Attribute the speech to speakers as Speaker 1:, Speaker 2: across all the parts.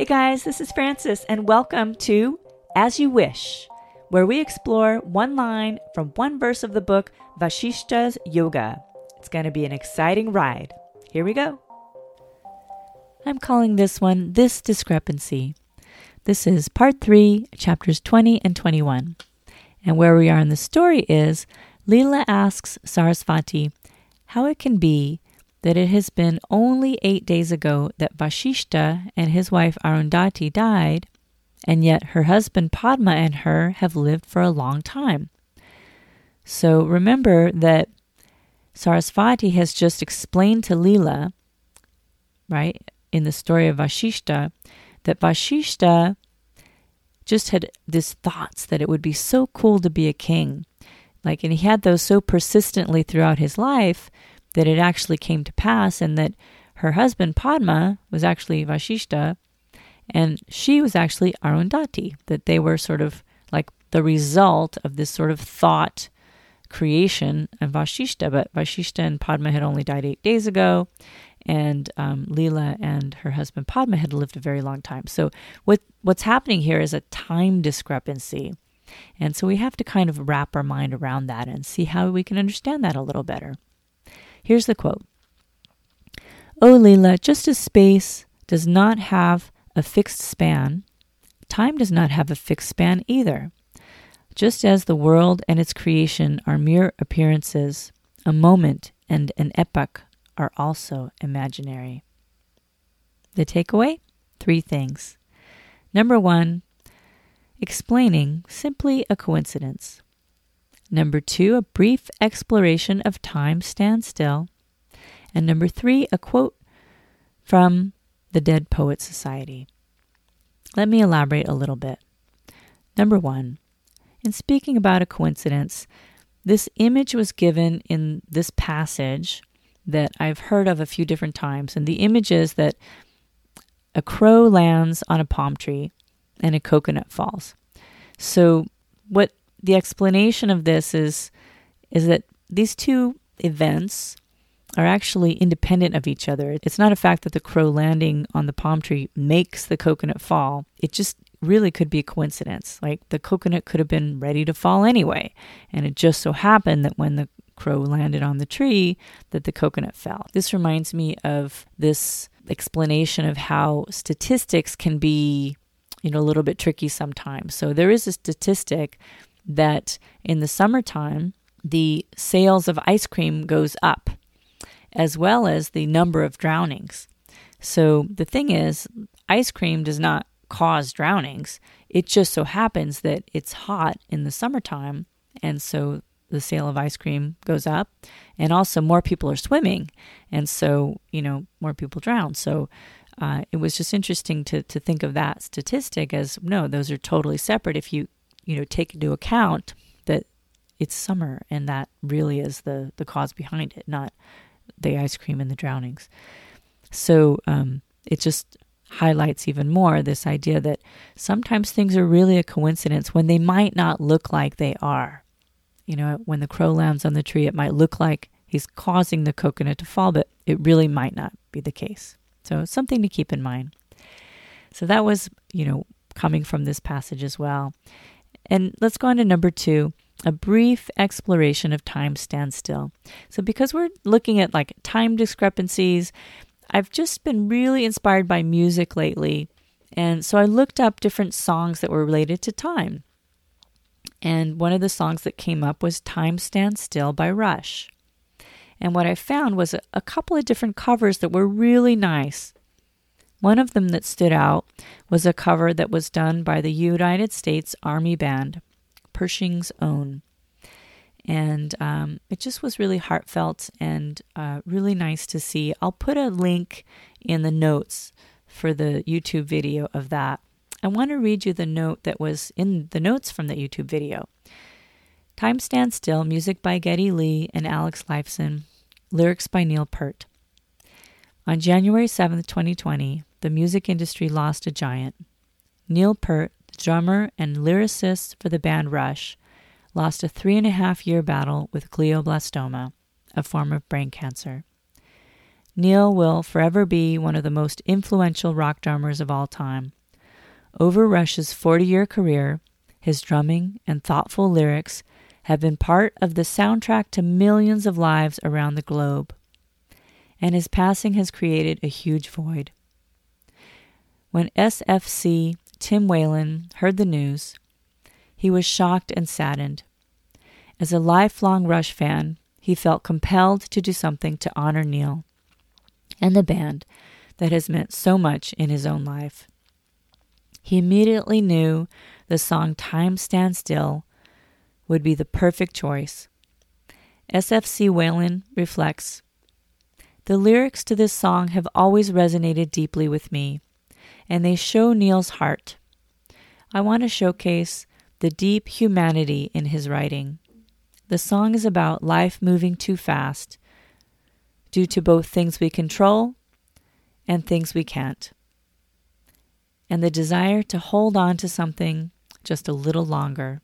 Speaker 1: Hey guys, this is Francis, and welcome to As You Wish, where we explore one line from one verse of the book Vashishta's Yoga. It's going to be an exciting ride. Here we go. I'm calling this one This Discrepancy. This is part 3, chapters 20 and 21. And where we are in the story is Leela asks Sarasvati how it can be that it has been only eight days ago that Vashishta and his wife Arundhati died, and yet her husband Padma and her have lived for a long time. So remember that Sarasvati has just explained to Leela, right, in the story of Vashishta, that Vashishta just had these thoughts that it would be so cool to be a king. Like, and he had those so persistently throughout his life that it actually came to pass, and that her husband Padma was actually Vashishta, and she was actually Arundhati, that they were sort of like the result of this sort of thought creation of Vashishta. But Vashishta and Padma had only died eight days ago, and um, Leela and her husband Padma had lived a very long time. So what what's happening here is a time discrepancy. And so we have to kind of wrap our mind around that and see how we can understand that a little better. Here's the quote Oh, Leela, just as space does not have a fixed span, time does not have a fixed span either. Just as the world and its creation are mere appearances, a moment and an epoch are also imaginary. The takeaway? Three things. Number one, explaining simply a coincidence. Number two, a brief exploration of time standstill. And number three, a quote from the Dead Poets Society. Let me elaborate a little bit. Number one, in speaking about a coincidence, this image was given in this passage that I've heard of a few different times. And the image is that a crow lands on a palm tree and a coconut falls. So, what the explanation of this is is that these two events are actually independent of each other. It's not a fact that the crow landing on the palm tree makes the coconut fall. It just really could be a coincidence. Like the coconut could have been ready to fall anyway, and it just so happened that when the crow landed on the tree that the coconut fell. This reminds me of this explanation of how statistics can be, you know, a little bit tricky sometimes. So there is a statistic that in the summertime, the sales of ice cream goes up, as well as the number of drownings. So the thing is, ice cream does not cause drownings. It just so happens that it's hot in the summertime, and so the sale of ice cream goes up, and also more people are swimming, and so you know more people drown. So uh, it was just interesting to to think of that statistic as no, those are totally separate. If you you know take into account that it's summer and that really is the the cause behind it, not the ice cream and the drownings. So um, it just highlights even more this idea that sometimes things are really a coincidence when they might not look like they are. You know, when the crow lands on the tree, it might look like he's causing the coconut to fall, but it really might not be the case. So, something to keep in mind. So, that was, you know, coming from this passage as well. And let's go on to number two a brief exploration of time standstill. So, because we're looking at like time discrepancies, I've just been really inspired by music lately. And so I looked up different songs that were related to time. And one of the songs that came up was Time Stands Still by Rush. And what I found was a couple of different covers that were really nice. One of them that stood out was a cover that was done by the United States Army Band, Pershing's Own. And um, it just was really heartfelt and uh, really nice to see. I'll put a link in the notes for the YouTube video of that. I want to read you the note that was in the notes from the YouTube video. Time Stands Still, music by Geddy Lee and Alex Lifeson, lyrics by Neil Peart. On January 7th, 2020, the music industry lost a giant. Neil Peart, the drummer and lyricist for the band Rush, lost a three and a half year battle with glioblastoma, a form of brain cancer. Neil will forever be one of the most influential rock drummers of all time. Over Rush's 40 year career, his drumming and thoughtful lyrics have been part of the soundtrack to millions of lives around the globe. And his passing has created a huge void. When SFC Tim Whalen heard the news, he was shocked and saddened. As a lifelong Rush fan, he felt compelled to do something to honor Neil and the band that has meant so much in his own life. He immediately knew the song Time Stand Still would be the perfect choice. SFC Whalen reflects The lyrics to this song have always resonated deeply with me, and they show Neil's heart. I want to showcase the deep humanity in his writing. The song is about life moving too fast due to both things we control and things we can't, and the desire to hold on to something just a little longer.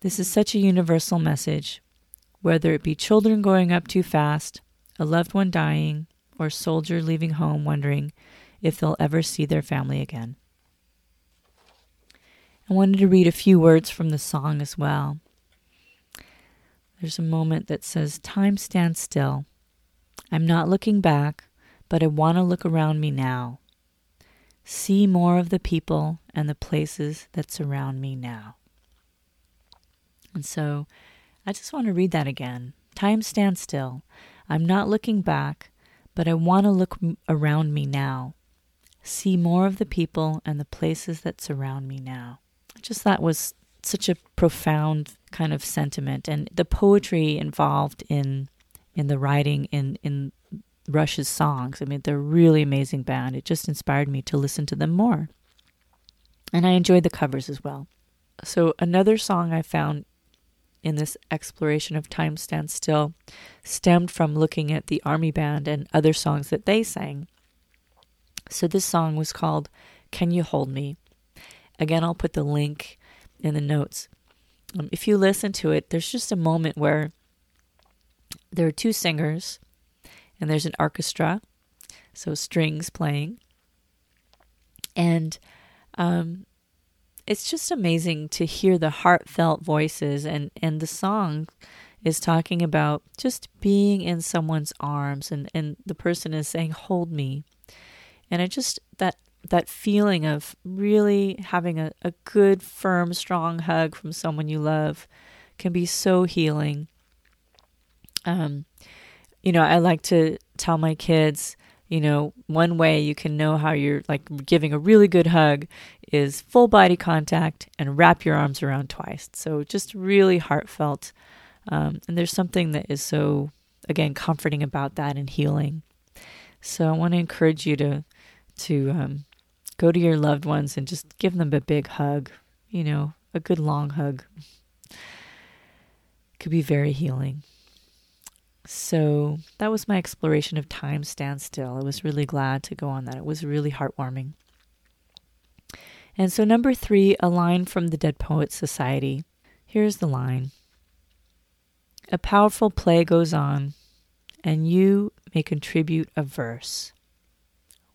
Speaker 1: This is such a universal message, whether it be children growing up too fast, a loved one dying, or a soldier leaving home wondering if they'll ever see their family again. I wanted to read a few words from the song as well. There's a moment that says, Time stands still. I'm not looking back, but I want to look around me now. See more of the people and the places that surround me now. And so I just want to read that again. Time stands still. I'm not looking back, but I want to look around me now. See more of the people and the places that surround me now. I just thought was such a profound kind of sentiment and the poetry involved in in the writing in in Rush's songs. I mean, they're a really amazing band. It just inspired me to listen to them more. And I enjoyed the covers as well. So another song I found in this exploration of Time Stands Still stemmed from looking at the Army Band and other songs that they sang. So this song was called Can You Hold Me? Again, I'll put the link in the notes. Um, if you listen to it, there's just a moment where there are two singers and there's an orchestra, so strings playing. And um, it's just amazing to hear the heartfelt voices, and, and the song is talking about just being in someone's arms, and, and the person is saying, Hold me. And it just, that that feeling of really having a, a good, firm, strong hug from someone you love can be so healing. Um, you know, I like to tell my kids, you know, one way you can know how you're like giving a really good hug is full body contact and wrap your arms around twice. So just really heartfelt. Um, and there's something that is so, again, comforting about that and healing. So I want to encourage you to to um, go to your loved ones and just give them a big hug, you know, a good long hug. Could be very healing. So that was my exploration of Time Stand Still. I was really glad to go on that. It was really heartwarming. And so, number three, a line from the Dead Poets Society. Here's the line A powerful play goes on, and you may contribute a verse.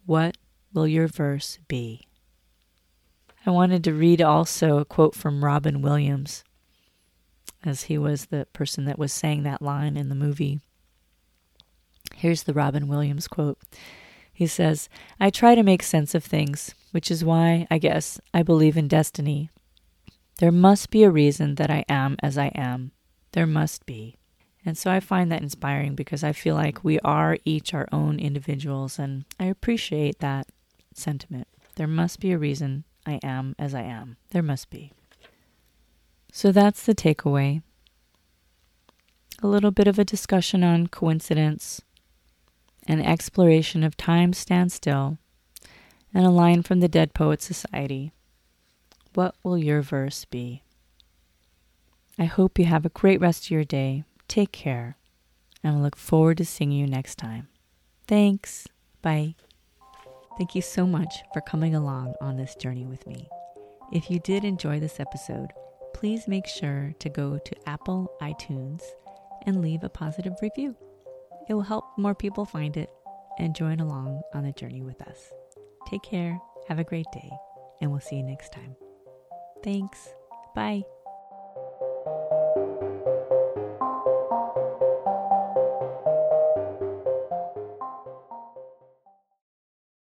Speaker 1: What will your verse be? I wanted to read also a quote from Robin Williams, as he was the person that was saying that line in the movie. Here's the Robin Williams quote. He says, I try to make sense of things, which is why, I guess, I believe in destiny. There must be a reason that I am as I am. There must be. And so I find that inspiring because I feel like we are each our own individuals, and I appreciate that sentiment. There must be a reason I am as I am. There must be. So that's the takeaway. A little bit of a discussion on coincidence, an exploration of time standstill, and a line from the Dead Poets Society. What will your verse be? I hope you have a great rest of your day. Take care, and I look forward to seeing you next time. Thanks. Bye. Thank you so much for coming along on this journey with me. If you did enjoy this episode, please make sure to go to Apple iTunes and leave a positive review. it will help more people find it and join along on the journey with us. Take care, have a great day, and we'll see you next time. Thanks. Bye.